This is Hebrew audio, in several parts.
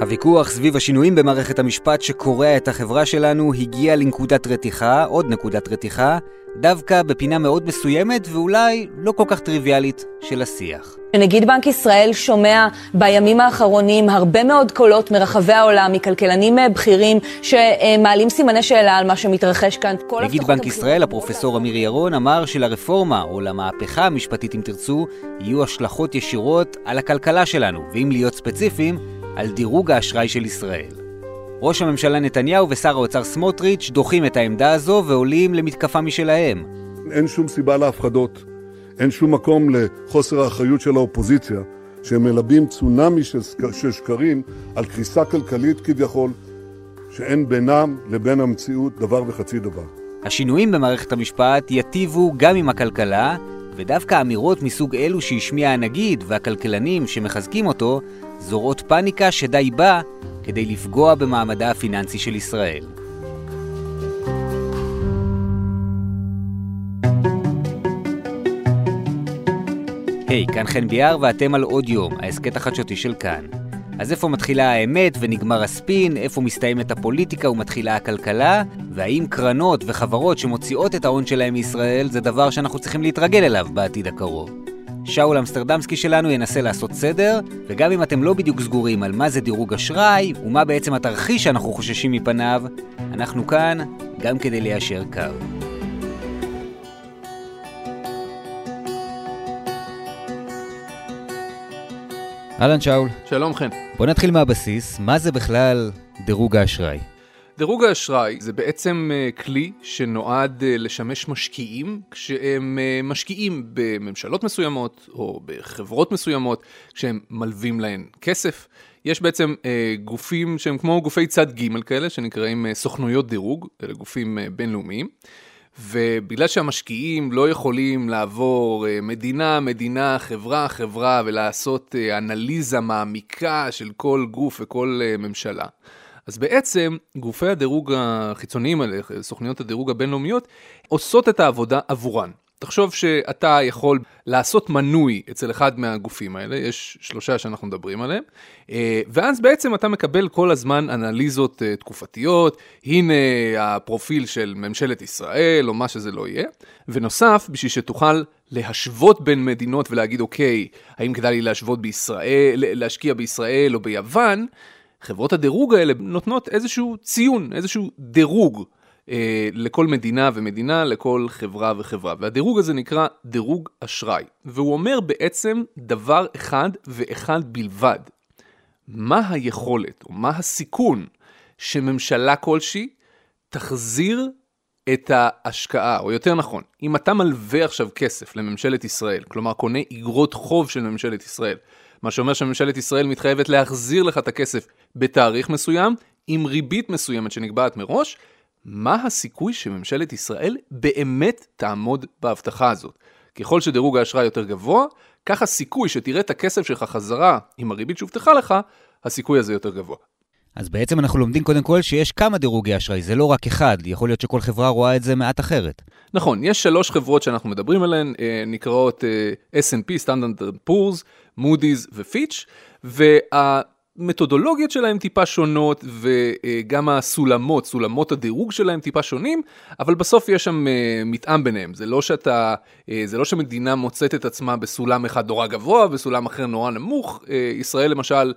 הוויכוח סביב השינויים במערכת המשפט שקורע את החברה שלנו הגיע לנקודת רתיחה, עוד נקודת רתיחה, דווקא בפינה מאוד מסוימת ואולי לא כל כך טריוויאלית של השיח. נגיד בנק ישראל שומע בימים האחרונים הרבה מאוד קולות מרחבי העולם, מכלכלנים בכירים, שמעלים סימני שאלה על מה שמתרחש כאן. נגיד בנק ישראל, הפרופסור אמיר ירון, אמר שלרפורמה, או למהפכה המשפטית אם תרצו, יהיו השלכות ישירות על הכלכלה שלנו, ואם להיות ספציפיים, על דירוג האשראי של ישראל. ראש הממשלה נתניהו ושר האוצר סמוטריץ' דוחים את העמדה הזו ועולים למתקפה משלהם. אין שום סיבה להפחדות, אין שום מקום לחוסר האחריות של האופוזיציה, שהם מלבים צונאמי של, של שקרים על קריסה כלכלית כביכול, שאין בינם לבין המציאות דבר וחצי דבר. השינויים במערכת המשפט יטיבו גם עם הכלכלה, ודווקא אמירות מסוג אלו שהשמיע הנגיד והכלכלנים שמחזקים אותו, זורעות פאניקה שדי בה כדי לפגוע במעמדה הפיננסי של ישראל. היי, hey, כאן חן ביאר ואתם על עוד יום, ההסכת החדשותי של כאן. אז איפה מתחילה האמת ונגמר הספין, איפה מסתיימת הפוליטיקה ומתחילה הכלכלה, והאם קרנות וחברות שמוציאות את ההון שלהם מישראל זה דבר שאנחנו צריכים להתרגל אליו בעתיד הקרוב. שאול אמסטרדמסקי שלנו ינסה לעשות סדר, וגם אם אתם לא בדיוק סגורים על מה זה דירוג אשראי, ומה בעצם התרחיש שאנחנו חוששים מפניו, אנחנו כאן גם כדי ליישר קו. אהלן שאול. שלום חן. בוא נתחיל מהבסיס, מה זה בכלל דירוג האשראי? דירוג האשראי זה בעצם אה, כלי שנועד אה, לשמש משקיעים כשהם אה, משקיעים בממשלות מסוימות או בחברות מסוימות כשהם מלווים להן כסף. יש בעצם גופים שהם כמו גופי צד ג' כאלה שנקראים סוכנויות דירוג, אלה גופים בינלאומיים. ובגלל שהמשקיעים לא יכולים לעבור מדינה, מדינה, חברה, חברה ולעשות אנליזה מעמיקה של כל גוף וכל ממשלה, אז בעצם גופי הדירוג החיצוניים האלה, סוכניות הדירוג הבינלאומיות, עושות את העבודה עבורן. תחשוב שאתה יכול לעשות מנוי אצל אחד מהגופים האלה, יש שלושה שאנחנו מדברים עליהם, אה, ואז בעצם אתה מקבל כל הזמן אנליזות אה, תקופתיות, הנה הפרופיל של ממשלת ישראל, או מה שזה לא יהיה, ונוסף, בשביל שתוכל להשוות בין מדינות ולהגיד, אוקיי, האם כדאי לי להשוות בישראל, להשקיע בישראל או ביוון, חברות הדירוג האלה נותנות איזשהו ציון, איזשהו דירוג אה, לכל מדינה ומדינה, לכל חברה וחברה. והדירוג הזה נקרא דירוג אשראי, והוא אומר בעצם דבר אחד ואחד בלבד. מה היכולת או מה הסיכון שממשלה כלשהי תחזיר את ההשקעה, או יותר נכון, אם אתה מלווה עכשיו כסף לממשלת ישראל, כלומר קונה איגרות חוב של ממשלת ישראל, מה שאומר שממשלת ישראל מתחייבת להחזיר לך את הכסף בתאריך מסוים, עם ריבית מסוימת שנקבעת מראש, מה הסיכוי שממשלת ישראל באמת תעמוד בהבטחה הזאת? ככל שדירוג האשראי יותר גבוה, כך הסיכוי שתראה את הכסף שלך חזרה עם הריבית שהובטחה לך, הסיכוי הזה יותר גבוה. אז בעצם אנחנו לומדים קודם כל שיש כמה דירוגי אשראי, זה לא רק אחד, יכול להיות שכל חברה רואה את זה מעט אחרת. נכון, יש שלוש חברות שאנחנו מדברים עליהן, אה, נקראות אה, S&P, Standard Poor's, Moody's ופיץ', וה... המתודולוגיות שלהם טיפה שונות וגם הסולמות, סולמות הדירוג שלהם טיפה שונים, אבל בסוף יש שם אה, מתאם ביניהם. זה לא שאתה, אה, זה לא שמדינה מוצאת את עצמה בסולם אחד נורא גבוה וסולם אחר נורא נמוך. אה, ישראל למשל,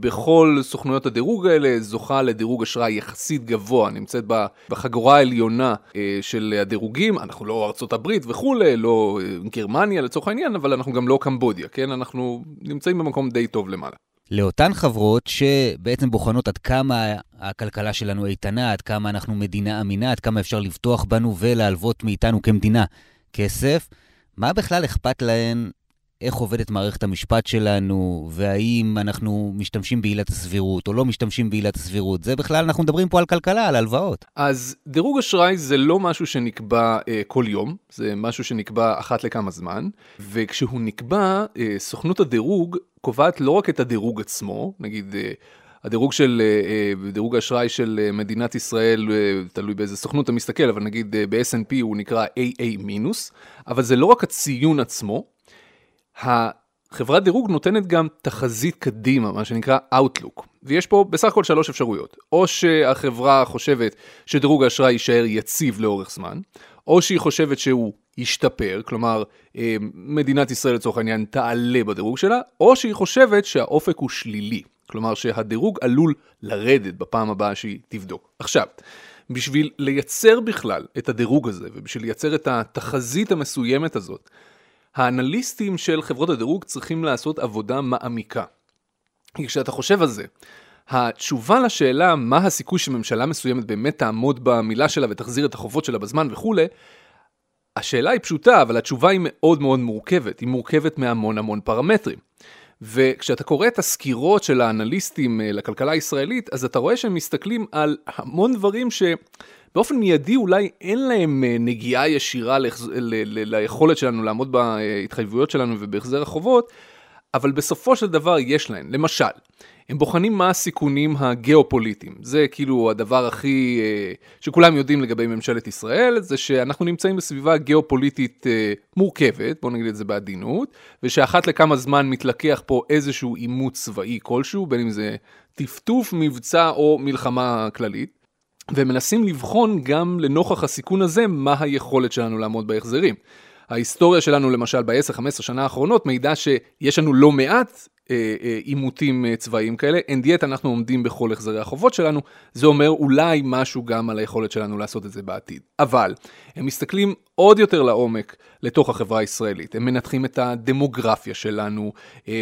בכל סוכנויות הדירוג האלה זוכה לדירוג אשראי יחסית גבוה, נמצאת בחגורה העליונה של הדירוגים. אנחנו לא ארצות הברית וכולי, לא גרמניה לצורך העניין, אבל אנחנו גם לא קמבודיה, כן? אנחנו נמצאים במקום די טוב למעלה. לאותן חברות שבעצם בוחנות עד כמה הכלכלה שלנו איתנה, עד כמה אנחנו מדינה אמינה, עד כמה אפשר לבטוח בנו ולהלוות מאיתנו כמדינה כסף, מה בכלל אכפת להן? איך עובדת מערכת המשפט שלנו, והאם אנחנו משתמשים בעילת הסבירות או לא משתמשים בעילת הסבירות. זה בכלל, אנחנו מדברים פה על כלכלה, על הלוואות. אז דירוג אשראי זה לא משהו שנקבע אה, כל יום, זה משהו שנקבע אחת לכמה זמן, וכשהוא נקבע, אה, סוכנות הדירוג קובעת לא רק את הדירוג עצמו, נגיד... אה, הדירוג של, דירוג האשראי של מדינת ישראל, תלוי באיזה סוכנות אתה מסתכל, אבל נגיד ב-S&P הוא נקרא AA מינוס, אבל זה לא רק הציון עצמו, חברת דירוג נותנת גם תחזית קדימה, מה שנקרא Outlook, ויש פה בסך הכל שלוש אפשרויות. או שהחברה חושבת שדירוג האשראי יישאר יציב לאורך זמן, או שהיא חושבת שהוא ישתפר, כלומר אה, מדינת ישראל לצורך העניין תעלה בדירוג שלה, או שהיא חושבת שהאופק הוא שלילי, כלומר שהדירוג עלול לרדת בפעם הבאה שהיא תבדוק. עכשיו, בשביל לייצר בכלל את הדירוג הזה, ובשביל לייצר את התחזית המסוימת הזאת, האנליסטים של חברות הדירוג צריכים לעשות עבודה מעמיקה. כי כשאתה חושב על זה, התשובה לשאלה מה הסיכוי שממשלה מסוימת באמת תעמוד במילה שלה ותחזיר את החובות שלה בזמן וכולי, השאלה היא פשוטה, אבל התשובה היא מאוד מאוד מורכבת, היא מורכבת מהמון המון פרמטרים. וכשאתה קורא את הסקירות של האנליסטים אה, לכלכלה הישראלית, אז אתה רואה שהם מסתכלים על המון דברים ש... באופן מיידי אולי אין להם אה, נגיעה ישירה. ליכולת שלנו לעמוד בהתחייבויות שלנו ובהחזר החובות, אבל בסופו של דבר יש להם. למשל, הם בוחנים מה הסיכונים הגיאופוליטיים. זה כאילו הדבר הכי, אה, שכולם יודעים לגבי ממשלת ישראל, זה שאנחנו נמצאים בסביבה גיאופוליטית אה, מורכבת, בוא נגיד את זה בעדינות, ושאחת לכמה זמן מתלקח פה איזשהו עימות צבאי כלשהו, בין אם זה טפטוף, מבצע או מלחמה כללית. והם מנסים לבחון גם לנוכח הסיכון הזה, מה היכולת שלנו לעמוד בהחזרים. ההיסטוריה שלנו למשל ב-10-15 שנה האחרונות מעידה שיש לנו לא מעט עימותים אה, צבאיים כאלה, אין דיאט אנחנו עומדים בכל החזרי החובות שלנו, זה אומר אולי משהו גם על היכולת שלנו לעשות את זה בעתיד. אבל הם מסתכלים עוד יותר לעומק לתוך החברה הישראלית, הם מנתחים את הדמוגרפיה שלנו,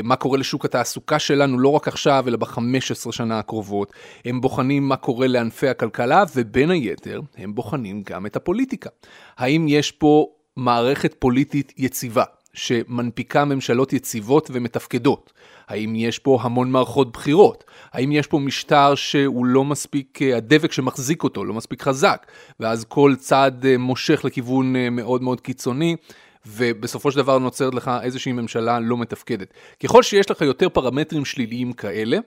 מה קורה לשוק התעסוקה שלנו לא רק עכשיו אלא ב-15 שנה הקרובות, הם בוחנים מה קורה לענפי הכלכלה ובין היתר הם בוחנים גם את הפוליטיקה. האם יש פה מערכת פוליטית יציבה? שמנפיקה ממשלות יציבות ומתפקדות? האם יש פה המון מערכות בחירות? האם יש פה משטר שהוא לא מספיק, אה, הדבק שמחזיק אותו לא מספיק חזק, ואז כל צד אה, מושך לכיוון אה, מאוד מאוד קיצוני? ובסופו של דבר נוצרת לך איזושהי ממשלה לא מתפקדת. ככל שיש לך יותר פרמטרים שליליים כאלה,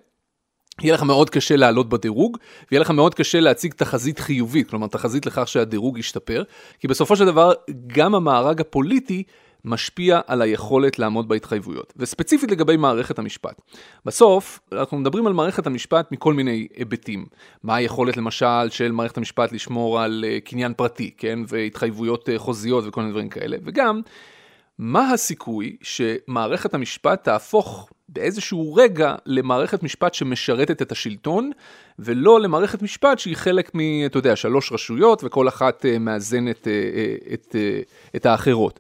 יהיה לך מאוד קשה לעלות בדירוג, ויהיה לך מאוד קשה להציג תחזית חיובית, כלומר תחזית לכך שהדירוג ישתפר, כי בסופו של דבר גם המארג הפוליטי משפיע על היכולת לעמוד בהתחייבויות, וספציפית לגבי מערכת המשפט. בסוף, אנחנו מדברים על מערכת המשפט מכל מיני היבטים. מה היכולת למשל של מערכת המשפט לשמור על uh, קניין פרטי, כן, והתחייבויות uh, חוזיות וכל מיני דברים כאלה, וגם, מה הסיכוי שמערכת המשפט תהפוך באיזשהו רגע למערכת משפט שמשרתת את השלטון, ולא למערכת משפט שהיא חלק מ, אתה יודע, שלוש רשויות, וכל אחת uh, מאזנת את, uh, את האחרות.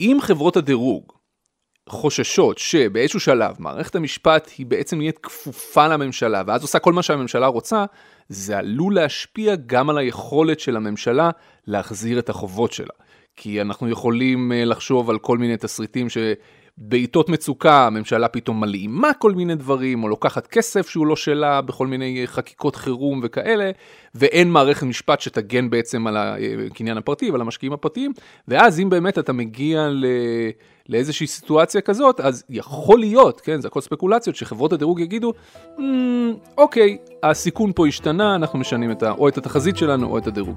אם חברות הדירוג חוששות שבאיזשהו שלב מערכת המשפט היא בעצם נהיית כפופה לממשלה ואז עושה כל מה שהממשלה רוצה, זה עלול להשפיע גם על היכולת של הממשלה להחזיר את החובות שלה. כי אנחנו יכולים אה, לחשוב על כל מיני תסריטים ש... בעיתות מצוקה הממשלה פתאום מלאימה כל מיני דברים, או לוקחת כסף שהוא לא שלה בכל מיני חקיקות חירום וכאלה, ואין מערכת משפט שתגן בעצם על הקניין הפרטי ועל המשקיעים הפרטיים, ואז אם באמת אתה מגיע ל... לאיזושהי סיטואציה כזאת, אז יכול להיות, כן, זה הכל ספקולציות, שחברות הדירוג יגידו, mm, אוקיי, הסיכון פה השתנה, אנחנו משנים את ה... או את התחזית שלנו או את הדירוג.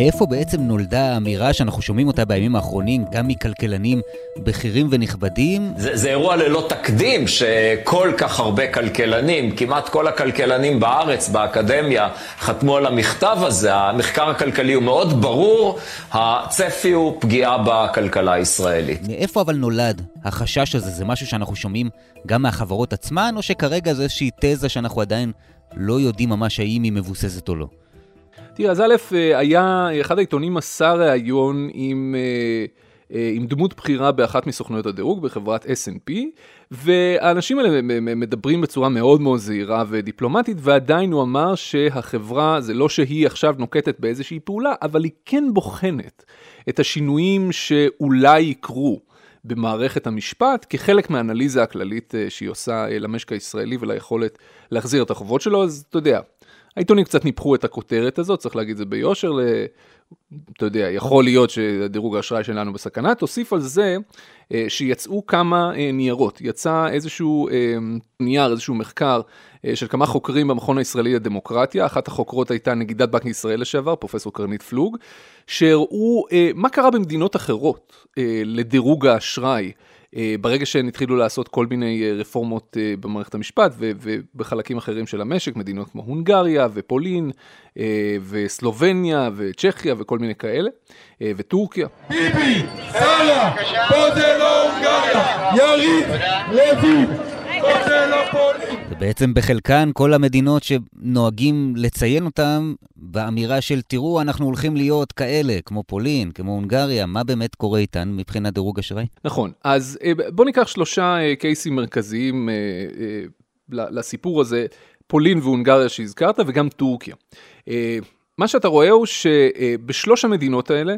מאיפה בעצם נולדה האמירה שאנחנו שומעים אותה בימים האחרונים, גם מכלכלנים בכירים ונכבדים? זה, זה אירוע ללא תקדים שכל כך הרבה כלכלנים, כמעט כל הכלכלנים בארץ, באקדמיה, חתמו על המכתב הזה. המחקר הכלכלי הוא מאוד ברור, הצפי הוא פגיעה בכלכלה הישראלית. מאיפה אבל נולד החשש הזה? זה משהו שאנחנו שומעים גם מהחברות עצמן, או שכרגע זו איזושהי תזה שאנחנו עדיין לא יודעים ממש האם היא מבוססת או לא? תראה, אז א', אה, היה, אחד העיתונים עשה ראיון עם, אה, אה, עם דמות בכירה באחת מסוכנויות הדירוג בחברת S&P, והאנשים האלה מדברים בצורה מאוד מאוד זהירה ודיפלומטית, ועדיין הוא אמר שהחברה, זה לא שהיא עכשיו נוקטת באיזושהי פעולה, אבל היא כן בוחנת את השינויים שאולי יקרו. במערכת המשפט כחלק מהאנליזה הכללית שהיא עושה למשק הישראלי וליכולת להחזיר את החובות שלו, אז אתה יודע, העיתונים קצת ניפחו את הכותרת הזאת, צריך להגיד זה ביושר, אתה יודע, יכול להיות שדירוג האשראי שלנו בסכנה, תוסיף על זה אה, שיצאו כמה אה, ניירות, יצא איזשהו אה, נייר, איזשהו מחקר של כמה חוקרים במכון הישראלי לדמוקרטיה, אחת החוקרות הייתה נגידת בנק ישראל לשעבר, פרופסור קרנית פלוג, שהראו מה קרה במדינות אחרות לדירוג האשראי. אה, ברגע שהן התחילו לעשות כל מיני אה, רפורמות אה, במערכת המשפט ובחלקים אחרים של המשק, מדינות כמו הונגריה ופולין וסלובניה וצ'כיה וכל מיני כאלה, וטורקיה. ביבי, סאלח, פה זה לא הונגריה, יריב לוין. ובעצם בחלקן כל המדינות שנוהגים לציין אותן באמירה של תראו, אנחנו הולכים להיות כאלה, כמו פולין, כמו הונגריה, מה באמת קורה איתן מבחינת דירוג אשראי? נכון, אז אה, בוא ניקח שלושה אה, קייסים מרכזיים אה, לסיפור הזה, פולין והונגריה שהזכרת, וגם טורקיה. מה שאתה רואה הוא שבשלוש המדינות האלה,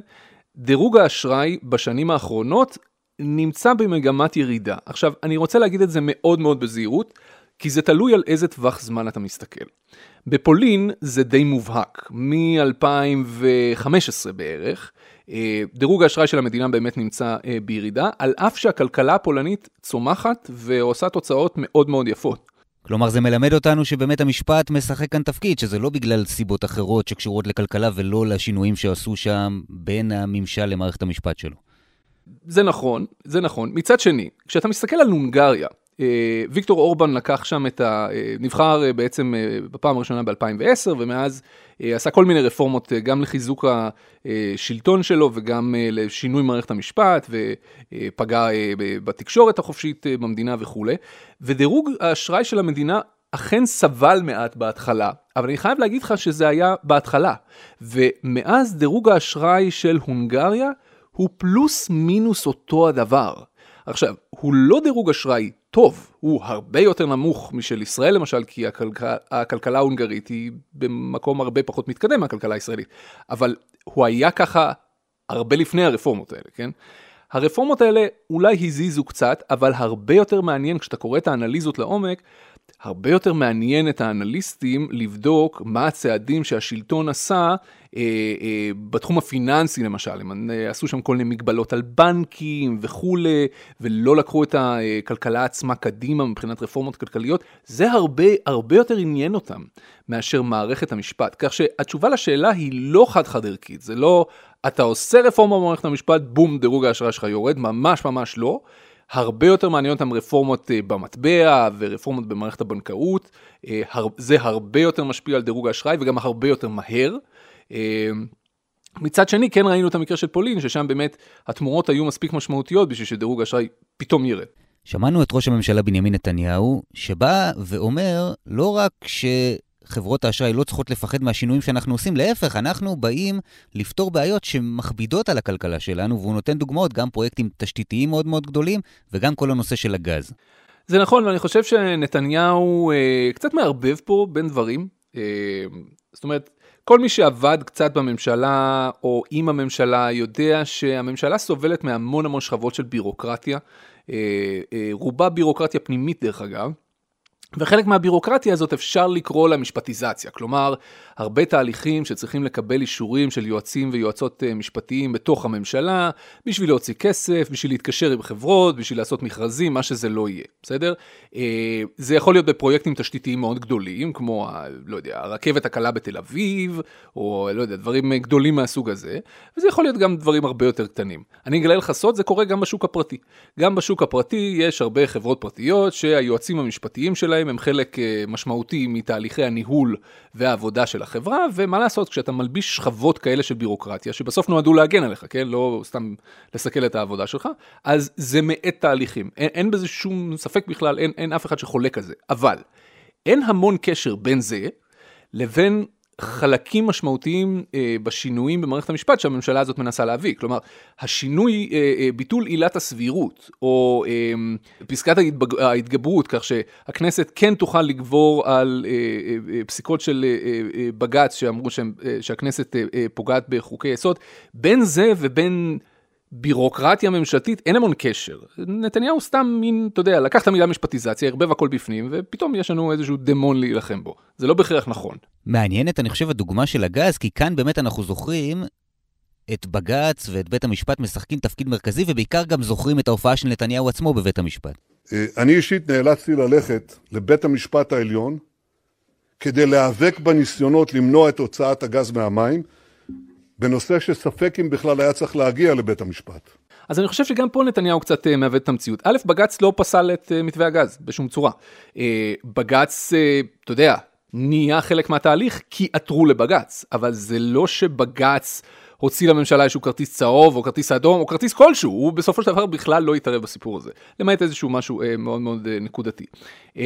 דירוג האשראי בשנים האחרונות נמצא במגמת ירידה. עכשיו, אני רוצה להגיד את זה מאוד מאוד בזהירות, כי זה תלוי על איזה טווח זמן אתה מסתכל. בפולין זה די מובהק, מ-2015 בערך, אה, דירוג האשראי של המדינה באמת נמצא אה, בירידה, על אף שהכלכלה הפולנית צומחת ועושה תוצאות מאוד מאוד יפות. כלומר, זה מלמד אותנו שבאמת המשפט משחק כאן תפקיד, שזה לא בגלל סיבות אחרות שקשורות לכלכלה ולא לשינויים שעשו שם בין הממשל למערכת המשפט שלו. זה נכון, זה נכון. מצד שני, כשאתה מסתכל על הונגריה, אה, ויקטור אורבן לקח שם את ה... אה, נבחר אה, בעצם בפעם הראשונה ב-2010, ומאז עשה כל מיני רפורמות גם לחיזוק השלטון שלו וגם לשינוי מערכת המשפט, ופגע בתקשורת החופשית במדינה וכולי. ודירוג האשראי של המדינה אכן סבל מעט בהתחלה, אבל אני חייב להגיד לך שזה היה בהתחלה. ומאז דירוג האשראי של הונגריה, הוא פלוס מינוס אותו הדבר. עכשיו, הוא לא דירוג אשראי טוב, הוא הרבה יותר נמוך משל ישראל למשל, כי הכלכלה, הכלכלה ההונגרית היא במקום הרבה פחות מתקדם מהכלכלה הישראלית, אבל הוא היה ככה הרבה לפני הרפורמות האלה, כן? הרפורמות האלה אולי הזיזו קצת, אבל הרבה יותר מעניין כשאתה קורא את האנליזות לעומק, הרבה יותר מעניין את האנליסטים לבדוק מה הצעדים שהשלטון עשה אה, אה, בתחום הפיננסי למשל, הם אה, עשו שם כל מיני מגבלות על בנקים וכולי, ולא לקחו את הכלכלה עצמה קדימה מבחינת רפורמות כלכליות, זה הרבה הרבה יותר עניין אותם מאשר מערכת המשפט. כך שהתשובה לשאלה היא לא חד-חד ערכית, זה לא אתה עושה רפורמה במערכת המשפט, בום, דירוג האשראי שלך יורד, ממש ממש לא. הרבה יותר מעניין אותם רפורמות במטבע ורפורמות במערכת הבנקאות, זה הרבה יותר משפיע על דירוג האשראי וגם הרבה יותר מהר. אמ, מצד שני, כן ראינו את המקרה של פולין, ששם באמת התמורות היו מספיק משמעותיות בשביל שדירוג האשראי פתאום ירד. שמענו את ראש הממשלה בנימין נתניהו, שבא ואומר לא רק שחברות האשראי לא צריכות לפחד מהשינויים שאנחנו עושים, להפך, אנחנו באים לפתור בעיות שמכבידות על הכלכלה שלנו, והוא נותן דוגמאות, גם פרויקטים תשתיתיים מאוד מאוד גדולים, וגם כל הנושא של הגז. זה נכון, ואני חושב שנתניהו אה, קצת מערבב פה בין דברים. אה, זאת אומרת, כל מי שעבד קצת בממשלה או עם הממשלה יודע שהממשלה סובלת מהמון המון שכבות של בירוקרטיה, אה, אה, רובה בירוקרטיה פנימית דרך אגב. וחלק מהבירוקרטיה הזאת אפשר לקרוא לה משפטיזציה, כלומר, הרבה תהליכים שצריכים לקבל אישורים של יועצים ויועצות אה, משפטיים בתוך הממשלה, בשביל להוציא כסף, בשביל להתקשר עם חברות, בשביל לעשות מכרזים, מה שזה לא יהיה, בסדר? אה, זה יכול להיות בפרויקטים תשתיתיים מאוד גדולים, כמו, לא יודע, הרכבת הקלה בתל אביב, או לא יודע, דברים גדולים מהסוג הזה, וזה יכול להיות גם דברים הרבה יותר קטנים. אני אגלה לך סוד, זה קורה גם בשוק הפרטי. גם בשוק הפרטי יש הרבה חברות פרטיות שהיועצים המשפטיים שלהם שלהם הם חלק אה, משמעותי מתהליכי הניהול והעבודה של החברה, ומה לעשות, כשאתה מלביש שכבות כאלה של בירוקרטיה, שבסוף נועדו להגן עליך, כן? לא סתם לסכל את העבודה שלך, אז זה מאט תהליכים. אין, אין בזה שום ספק בכלל, אין, אין אף אחד שחולק על זה. אבל, אין המון קשר בין זה לבין חלקים משמעותיים אה, בשינויים במערכת המשפט שהממשלה הזאת מנסה להביא. כלומר, השינוי, אה, אה, ביטול עילת הסבירות, או אה, פסקת ההתבג... ההתגברות, כך שהכנסת כן תוכל לגבור על אה, אה, אה פסיקות של אה, אה, בג"ץ שאמרו שהם, אה, שהכנסת אה, אה, פוגעת בחוקי יסוד, בין זה ובין... בירוקרטיה ממשלתית, אין המון קשר. נתניהו סתם מין, אתה יודע, לקח את המילה משפטיזציה, ערבב הכל בפנים, ופתאום יש לנו איזשהו דמון להילחם בו. זה לא בהכרח נכון. מעניינת, אני חושב, הדוגמה של הגז, כי כאן באמת אנחנו זוכרים את בג"ץ ואת בית המשפט משחקים תפקיד מרכזי, ובעיקר גם זוכרים את ההופעה של נתניהו עצמו בבית המשפט. אה, אני אישית נאלצתי ללכת לבית המשפט העליון כדי להיאבק בניסיונות למנוע את הוצאת הגז מהמים, בנושא שספק אם בכלל היה צריך להגיע לבית המשפט. אז אני חושב שגם פה נתניהו קצת uh, מעוות את המציאות. א', בג"ץ לא פסל את uh, מתווה הגז בשום צורה. Uh, בג"ץ, אתה יודע, נהיה חלק מהתהליך כי עתרו לבג"ץ, אבל זה לא שבג"ץ הוציא לממשלה איזשהו כרטיס צהוב או כרטיס אדום או כרטיס כלשהו, הוא בסופו של דבר בכלל לא התערב בסיפור הזה, למעט איזשהו משהו uh, מאוד מאוד uh, נקודתי. Uh,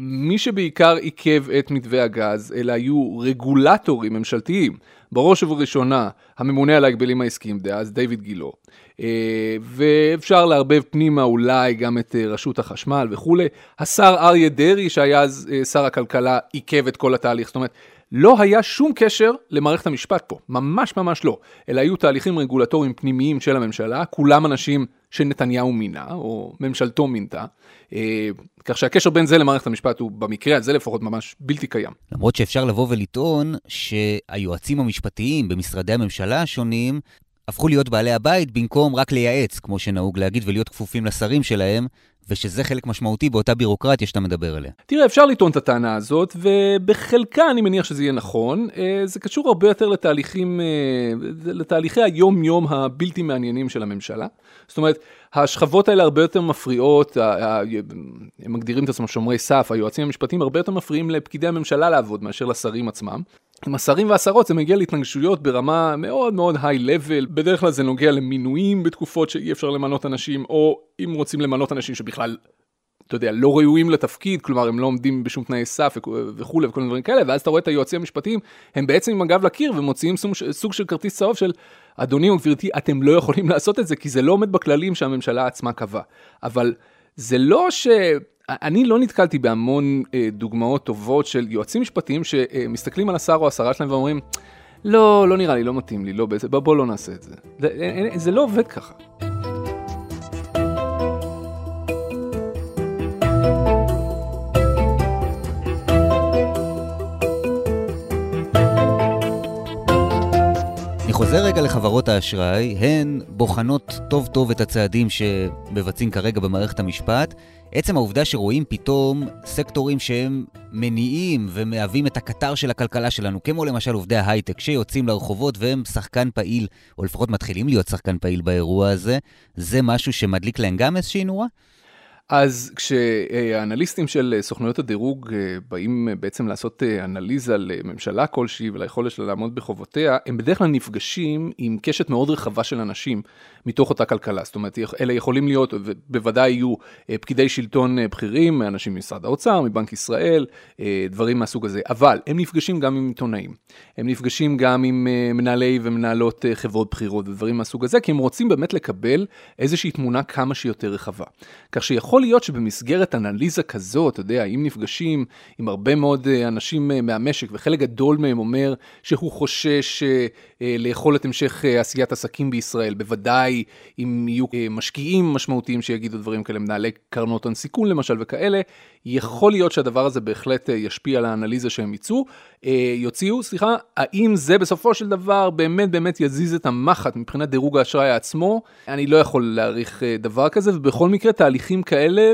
מי שבעיקר עיכב את מתווה הגז אלה היו רגולטורים ממשלתיים, בראש ובראשונה הממונה על ההגבלים העסקיים דאז, דיוויד גילו, אה, ואפשר לערבב פנימה אולי גם את אה, רשות החשמל וכולי. השר אריה דרעי שהיה אז אה, שר הכלכלה עיכב את כל התהליך, זאת אומרת לא היה שום קשר למערכת המשפט פה, ממש ממש לא, אלא היו תהליכים רגולטוריים פנימיים של הממשלה, כולם אנשים שנתניהו מינה, או ממשלתו מינתה, אה, כך שהקשר בין זה למערכת המשפט הוא במקרה הזה לפחות ממש בלתי קיים. למרות שאפשר לבוא ולטעון שהיועצים המשפטיים במשרדי הממשלה השונים הפכו להיות בעלי הבית במקום רק לייעץ, כמו שנהוג להגיד, ולהיות כפופים לשרים שלהם, ושזה חלק משמעותי באותה בירוקרטיה שאתה מדבר עליה. תראה, אפשר לטעון את הטענה הזאת, ובחלקה אני מניח שזה יהיה נכון. אה, זה קשור הרבה יותר לתהליכים, אה, לתהליכי היום-יום הבלתי מעניינים של הממשלה. זאת אומרת, השכבות האלה הרבה יותר מפריעות, הם מגדירים את עצמם שומרי סף, היועצים המשפטיים הרבה יותר מפריעים לפקידי הממשלה לעבוד מאשר לשרים עצמם. עם השרים והשרות זה מגיע להתנגשויות ברמה מאוד מאוד היי-לבל, בדרך כלל זה נוגע למינויים בתקופות שאי אפשר למנות אנשים, או אם רוצים למנות אנשים שבכלל, אתה יודע, לא ראויים לתפקיד, כלומר הם לא עומדים בשום תנאי סף וכולי וכל מיני דברים כאלה, ואז אתה רואה את היועצים המשפטיים, הם בעצם עם הגב לקיר ומוציאים סוג, סוג של כרטיס צהוב של, אדוני או גברתי, אתם לא יכולים לעשות את זה, כי זה לא עומד בכללים שהממשלה עצמה קבעה. אבל זה לא ש... אני לא נתקלתי בהמון אה, דוגמאות טובות של יועצים משפטיים שמסתכלים על השר או השרה שלהם ואומרים, לא, לא נראה לי, לא מתאים לי, לא, בוא, לא נעשה את זה. זה, זה לא עובד ככה. חוזר רגע לחברות האשראי, הן בוחנות טוב טוב את הצעדים שמבצעים כרגע במערכת המשפט. עצם העובדה שרואים פתאום סקטורים שהם מניעים ומהווים את הקטר של הכלכלה שלנו, כמו למשל עובדי ההייטק שיוצאים לרחובות והם שחקן פעיל, או לפחות מתחילים להיות שחקן פעיל באירוע הזה, זה משהו שמדליק להם גם איזושהי נורה? אז כשהאנליסטים של סוכנויות הדירוג אה, באים אה, בעצם לעשות אה, אנליזה לממשלה כלשהי וליכולת שלה לעמוד בחובותיה, הם בדרך כלל נפגשים עם קשת מאוד רחבה של אנשים מתוך אותה כלכלה. זאת אומרת, אלה יכולים להיות, ובוודאי יהיו פקידי שלטון בכירים, אנשים ממשרד האוצר, מבנק ישראל, דברים מהסוג הזה, אבל הם נפגשים גם עם עיתונאים. הם נפגשים גם עם מנהלי ומנהלות חברות בכירות ודברים מהסוג הזה, כי הם רוצים באמת לקבל איזושהי תמונה כמה שיותר רחבה. כך שיכול יכול להיות שבמסגרת אנליזה כזאת, אתה יודע, אם נפגשים עם הרבה מאוד אה, אנשים אה, מהמשק, וחלק גדול מהם אומר שהוא חושש אה, לאכול את המשך עשיית עסקים בישראל, בוודאי אם יהיו משקיעים משמעותיים שיגידו דברים כאלה, מנהלי קרנות הון סיכון למשל וכאלה, יכול להיות שהדבר הזה בהחלט ישפיע על האנליזה שהם יצאו, יוציאו, סליחה, האם זה בסופו של דבר באמת באמת יזיז את המחט מבחינת דירוג האשראי עצמו, אני לא יכול להעריך דבר כזה, ובכל מקרה תהליכים כאלה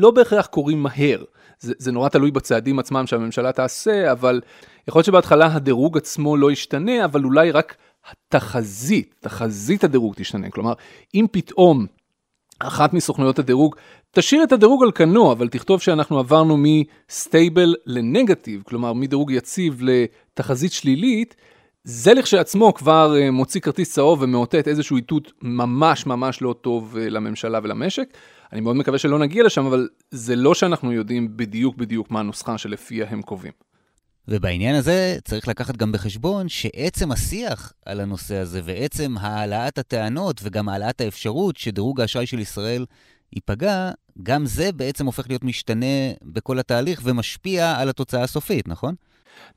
לא בהכרח קורים מהר. זה, זה נורא תלוי בצעדים עצמם שהממשלה תעשה, אבל יכול להיות שבהתחלה הדירוג עצמו לא ישתנה, אבל אולי רק התחזית, תחזית הדירוג תשתנה. כלומר, אם פתאום אחת מסוכנויות הדירוג תשאיר את הדירוג על כנו, אבל תכתוב שאנחנו עברנו מסטייבל לנגטיב, כלומר מדירוג יציב לתחזית שלילית, זה לכשעצמו כבר אה, מוציא כרטיס צהוב ומאותת איזשהו איתות ממש ממש לא טוב אה, לממשלה ולמשק. אני מאוד מקווה שלא נגיע לשם, אבל זה לא שאנחנו יודעים בדיוק בדיוק מה הנוסחה שלפיה הם קובעים. ובעניין הזה צריך לקחת גם בחשבון שעצם השיח על הנושא הזה ועצם העלאת הטענות וגם העלאת האפשרות שדירוג האשראי של ישראל ייפגע, גם זה בעצם הופך להיות משתנה בכל התהליך ומשפיע על התוצאה הסופית, נכון?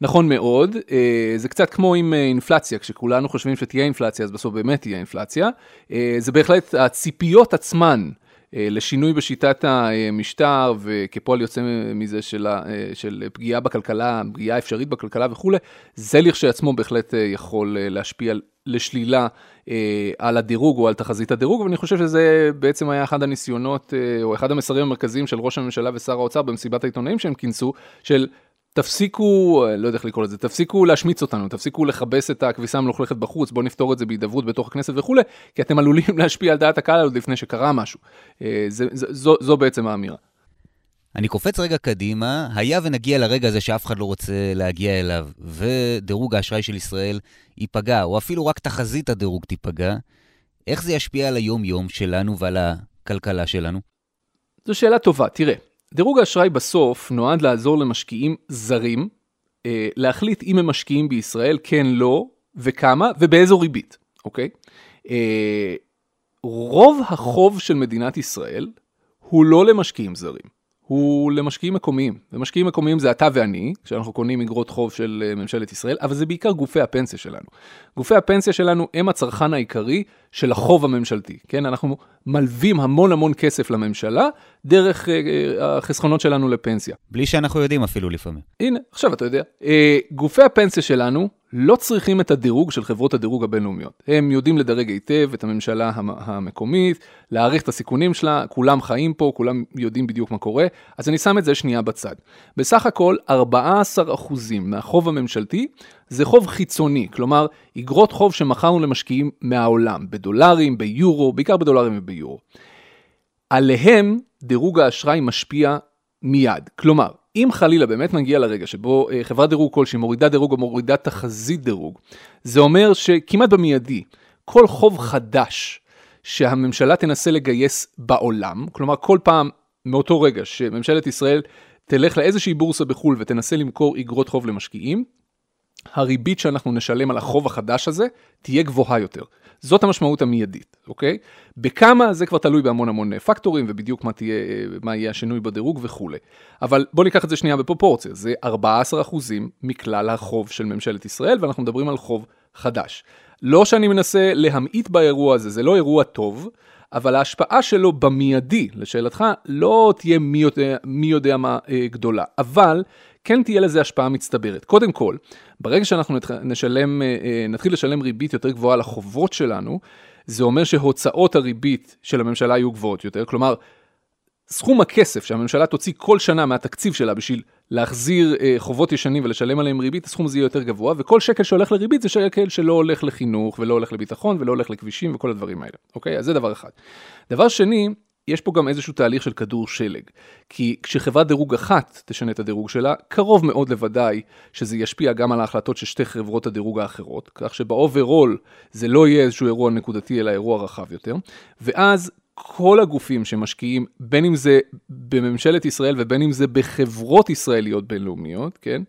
נכון מאוד, אה, זה קצת כמו עם אה, אינפלציה, כשכולנו חושבים שתהיה אינפלציה, אז בסוף באמת תהיה אינפלציה. אה, זה בהחלט הציפיות עצמן לשינוי בשיטת המשטר, וכפועל יוצא מזה של, של פגיעה בכלכלה, פגיעה אפשרית בכלכלה וכולי, זה לכשעצמו בהחלט יכול להשפיע לשלילה על הדירוג או על תחזית הדירוג, ואני חושב שזה בעצם היה אחד הניסיונות, או אחד המסרים המרכזיים של ראש הממשלה ושר האוצר במסיבת העיתונאים שהם כינסו, של תפסיקו, לא יודע איך לקרוא לזה, תפסיקו להשמיץ אותנו, תפסיקו לכבס את הכביסה המלוכלכת בחוץ, בואו נפתור את זה בהידברות בתוך הכנסת וכולי, כי אתם עלולים להשפיע על דעת הקהל עוד לפני שקרה משהו. אה, זה, זה, זו, זו בעצם האמירה. אני קופץ רגע קדימה, היה ונגיע לרגע הזה שאף אחד לא רוצה להגיע אליו, ודירוג האשראי של ישראל ייפגע, או אפילו רק תחזית הדירוג תיפגע, איך זה ישפיע על היום-יום שלנו ועל הכלכלה שלנו? זו שאלה טובה, תראה. דירוג האשראי בסוף נועד לעזור למשקיעים זרים אה, להחליט אם הם משקיעים בישראל, כן, לא, וכמה, ובאיזו ריבית, אוקיי? אה, רוב החוב של מדינת ישראל הוא לא למשקיעים זרים. הוא למשקיעים מקומיים. ומשקיעים מקומיים זה אתה ואני, כשאנחנו קונים אגרות חוב של אה, ממשלת ישראל, אבל זה בעיקר גופי הפנסיה שלנו. גופי הפנסיה שלנו הם הצרכן העיקרי של החוב הממשלתי, כן? אנחנו מלווים המון המון כסף לממשלה דרך uh, החסכונות שלנו לפנסיה. בלי שאנחנו יודעים אפילו לפעמים. הנה, עכשיו אתה יודע. Uh, גופי הפנסיה שלנו לא צריכים את הדירוג של חברות הדירוג הבינלאומיות. הם יודעים לדרג היטב את הממשלה המקומית, להעריך את הסיכונים שלה, כולם חיים פה, כולם יודעים בדיוק מה קורה, אז אני שם את זה שנייה בצד. בסך הכל 14% מהחוב הממשלתי זה חוב חיצוני, כלומר אגרות חוב שמכרנו למשקיעים מהעולם, בדולרים, ביורו, בעיקר בדולרים וביורו. עליהם דירוג האשראי משפיע מיד. כלומר, אם חלילה באמת נגיע לרגע שבו אה, חברת דירוג כלשהי מורידה דירוג או מורידה תחזית דירוג, זה אומר שכמעט במיידי, כל חוב חדש שהממשלה תנסה לגייס בעולם, כלומר כל פעם מאותו רגע שממשלת ישראל תלך לאיזושהי בורסה בחו"ל ותנסה למכור אגרות חוב למשקיעים, הריבית שאנחנו נשלם על החוב החדש הזה תהיה גבוהה יותר. זאת המשמעות המיידית, אוקיי? בכמה זה כבר תלוי בהמון המון פקטורים ובדיוק מה, תהיה, מה יהיה השינוי בדירוג וכולי. אבל בוא ניקח את זה שנייה בפרופורציה, זה 14% מכלל החוב של ממשלת ישראל ואנחנו מדברים על חוב חדש. לא שאני מנסה להמעיט באירוע הזה, זה לא אירוע טוב, אבל ההשפעה שלו במיידי, לשאלתך, לא תהיה מי יודע, מי יודע מה אה, גדולה. אבל כן תהיה לזה השפעה מצטברת. קודם כל, ברגע שאנחנו נשלם, אה, אה, נתחיל לשלם ריבית יותר גבוהה לחובות שלנו, זה אומר שהוצאות הריבית של הממשלה יהיו גבוהות יותר, כלומר, סכום הכסף שהממשלה תוציא כל שנה מהתקציב שלה בשביל להחזיר אה, חובות ישנים ולשלם עליהם ריבית, הסכום הזה יהיה יותר גבוה, וכל שקל שהולך לריבית זה שקל שלא הולך לחינוך ולא הולך לביטחון ולא הולך לכבישים וכל הדברים האלה, אוקיי? אז זה דבר אחד. דבר שני, יש פה גם איזשהו תהליך של כדור שלג. כי כשחברת דירוג אחת תשנה את הדירוג שלה, קרוב מאוד לוודאי שזה ישפיע גם על ההחלטות של שתי חברות הדירוג האחרות, כך שבאוברול זה לא יהיה איזשהו אירוע נקודתי, אלא אירוע רחב יותר. ואז כל הגופים שמשקיעים, בין אם זה בממשלת ישראל ובין אם זה בחברות ישראליות בינלאומיות, כן,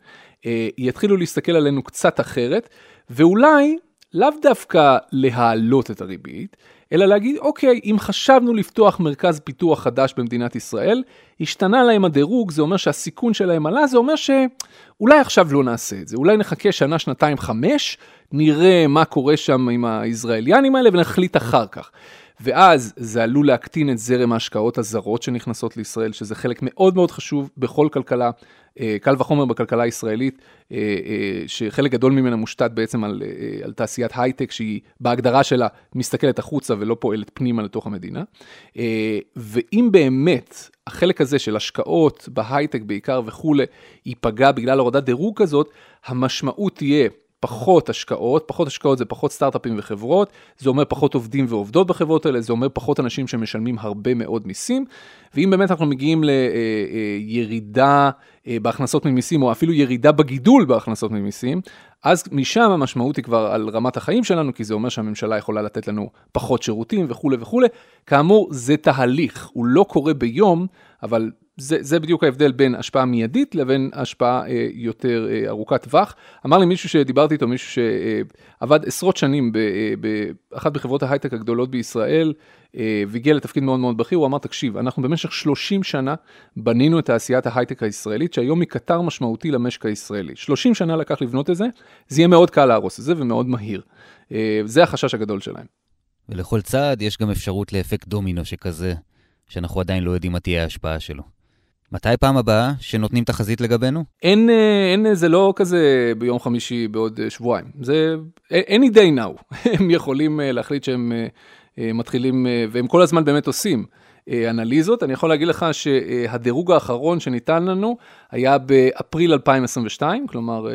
אה, יתחילו להסתכל עלינו קצת אחרת, ואולי לאו דווקא להעלות את הריבית, אלא להגיד, אוקיי, אם חשבנו לפתוח מרכז פיתוח חדש במדינת ישראל, השתנה להם הדירוג, זה אומר שהסיכון שלהם עלה, זה אומר שאולי עכשיו לא נעשה את זה, אולי נחכה שנה, שנתיים, חמש, נראה מה קורה שם עם הישראליאנים האלה ונחליט אחר כך. ואז זה עלול להקטין את זרם ההשקעות הזרות שנכנסות לישראל, שזה חלק מאוד מאוד חשוב בכל כלכלה, אה, קל וחומר בכלכלה הישראלית, אה, אה, שחלק גדול ממנה מושתת בעצם על, על תעשיית הייטק, שהיא בהגדרה שלה מסתכלת החוצה ולא פועלת פנימה לתוך המדינה. ואם באמת החלק הזה של השקעות בהייטק בעיקר וכולי, ייפגע בגלל הורדת דירוג כזאת, המשמעות תהיה פחות השקעות, פחות השקעות זה פחות סטארט-אפים וחברות, זה אומר פחות עובדים ועובדות בחברות האלה, זה אומר פחות אנשים שמשלמים הרבה מאוד מיסים, ואם באמת אנחנו מגיעים לירידה אה, אה, בהכנסות ממיסים, או אפילו ירידה בגידול בהכנסות ממיסים, אז משם המשמעות היא כבר על רמת החיים שלנו, כי זה אומר שהממשלה יכולה לתת לנו פחות שירותים וכולי וכולי. כאמור, זה תהליך, הוא לא קורה ביום, אבל זה, זה בדיוק ההבדל בין השפעה מיידית לבין השפעה אה, יותר אה, ארוכת טווח. אמר לי מישהו שדיברתי איתו, מישהו שעבד עשרות שנים אה, באחת מחברות ההייטק הגדולות בישראל, אה, והגיע לתפקיד מאוד מאוד בכיר, הוא אמר, תקשיב, אנחנו במשך 30 שנה בנינו את תעשיית ההייטק הישראלית, שהיום היא קטר משמעותי למשק הישראלי. 30 שנה לקח לבנות את זה, זה יהיה מאוד קל להרוס את זה ומאוד מהיר. אה, זה החשש הגדול שלהם. ולכל צעד יש גם אפשרות לאפקט דומינו שכזה, שאנחנו עדיין לא יודעים מה תהיה ההשפעה שלו. מתי פעם הבאה שנותנים תחזית לגבינו? אין, אה, אין, זה לא כזה ביום חמישי בעוד שבועיים. זה any day now. הם יכולים להחליט שהם אה, מתחילים, אה, והם כל הזמן באמת עושים אה, אנליזות. אני יכול להגיד לך שהדירוג האחרון שניתן לנו היה באפריל 2022, כלומר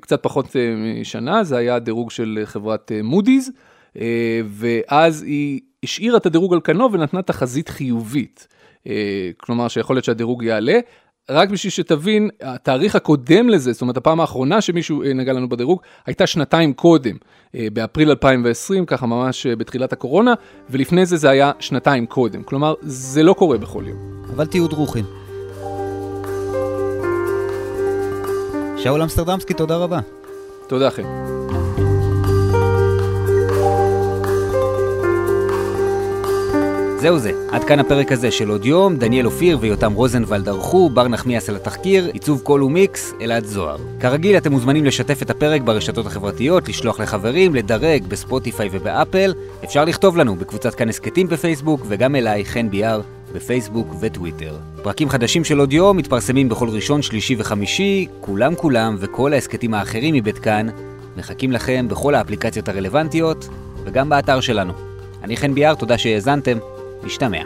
קצת פחות משנה, זה היה הדירוג של חברת מודי'ס, ואז היא השאירה את הדירוג על כנו ונתנה תחזית חיובית. כלומר שיכול להיות שהדירוג יעלה, רק בשביל שתבין, התאריך הקודם לזה, זאת אומרת הפעם האחרונה שמישהו אה, נגע לנו בדירוג, הייתה שנתיים קודם, אה, באפריל 2020, ככה ממש אה, בתחילת הקורונה, ולפני זה זה היה שנתיים קודם. כלומר, זה לא קורה בכל יום. אבל תהיו דרוכים. שאול אמסטרדמסקי, תודה רבה. תודה, אחי. זהו זה, עד כאן הפרק הזה של עוד יום, דניאל אופיר ויותם רוזנבלד ערכו, בר נחמיאס על התחקיר, עיצוב קול ומיקס, אלעד זוהר. כרגיל אתם מוזמנים לשתף את הפרק ברשתות החברתיות, לשלוח לחברים, לדרג בספוטיפיי ובאפל. אפשר לכתוב לנו בקבוצת כאן הסכתים בפייסבוק, וגם אליי, חן ביאר, בפייסבוק וטוויטר. פרקים חדשים של עוד יום מתפרסמים בכל ראשון, שלישי וחמישי, כולם כולם וכל ההסכתים האחרים מבית כאן מחכים לכם בכל האפליקציות הרלוונטיות, וגם באתר שלנו. אני חן ביאר, תודה שהאזנתם. נשתמע.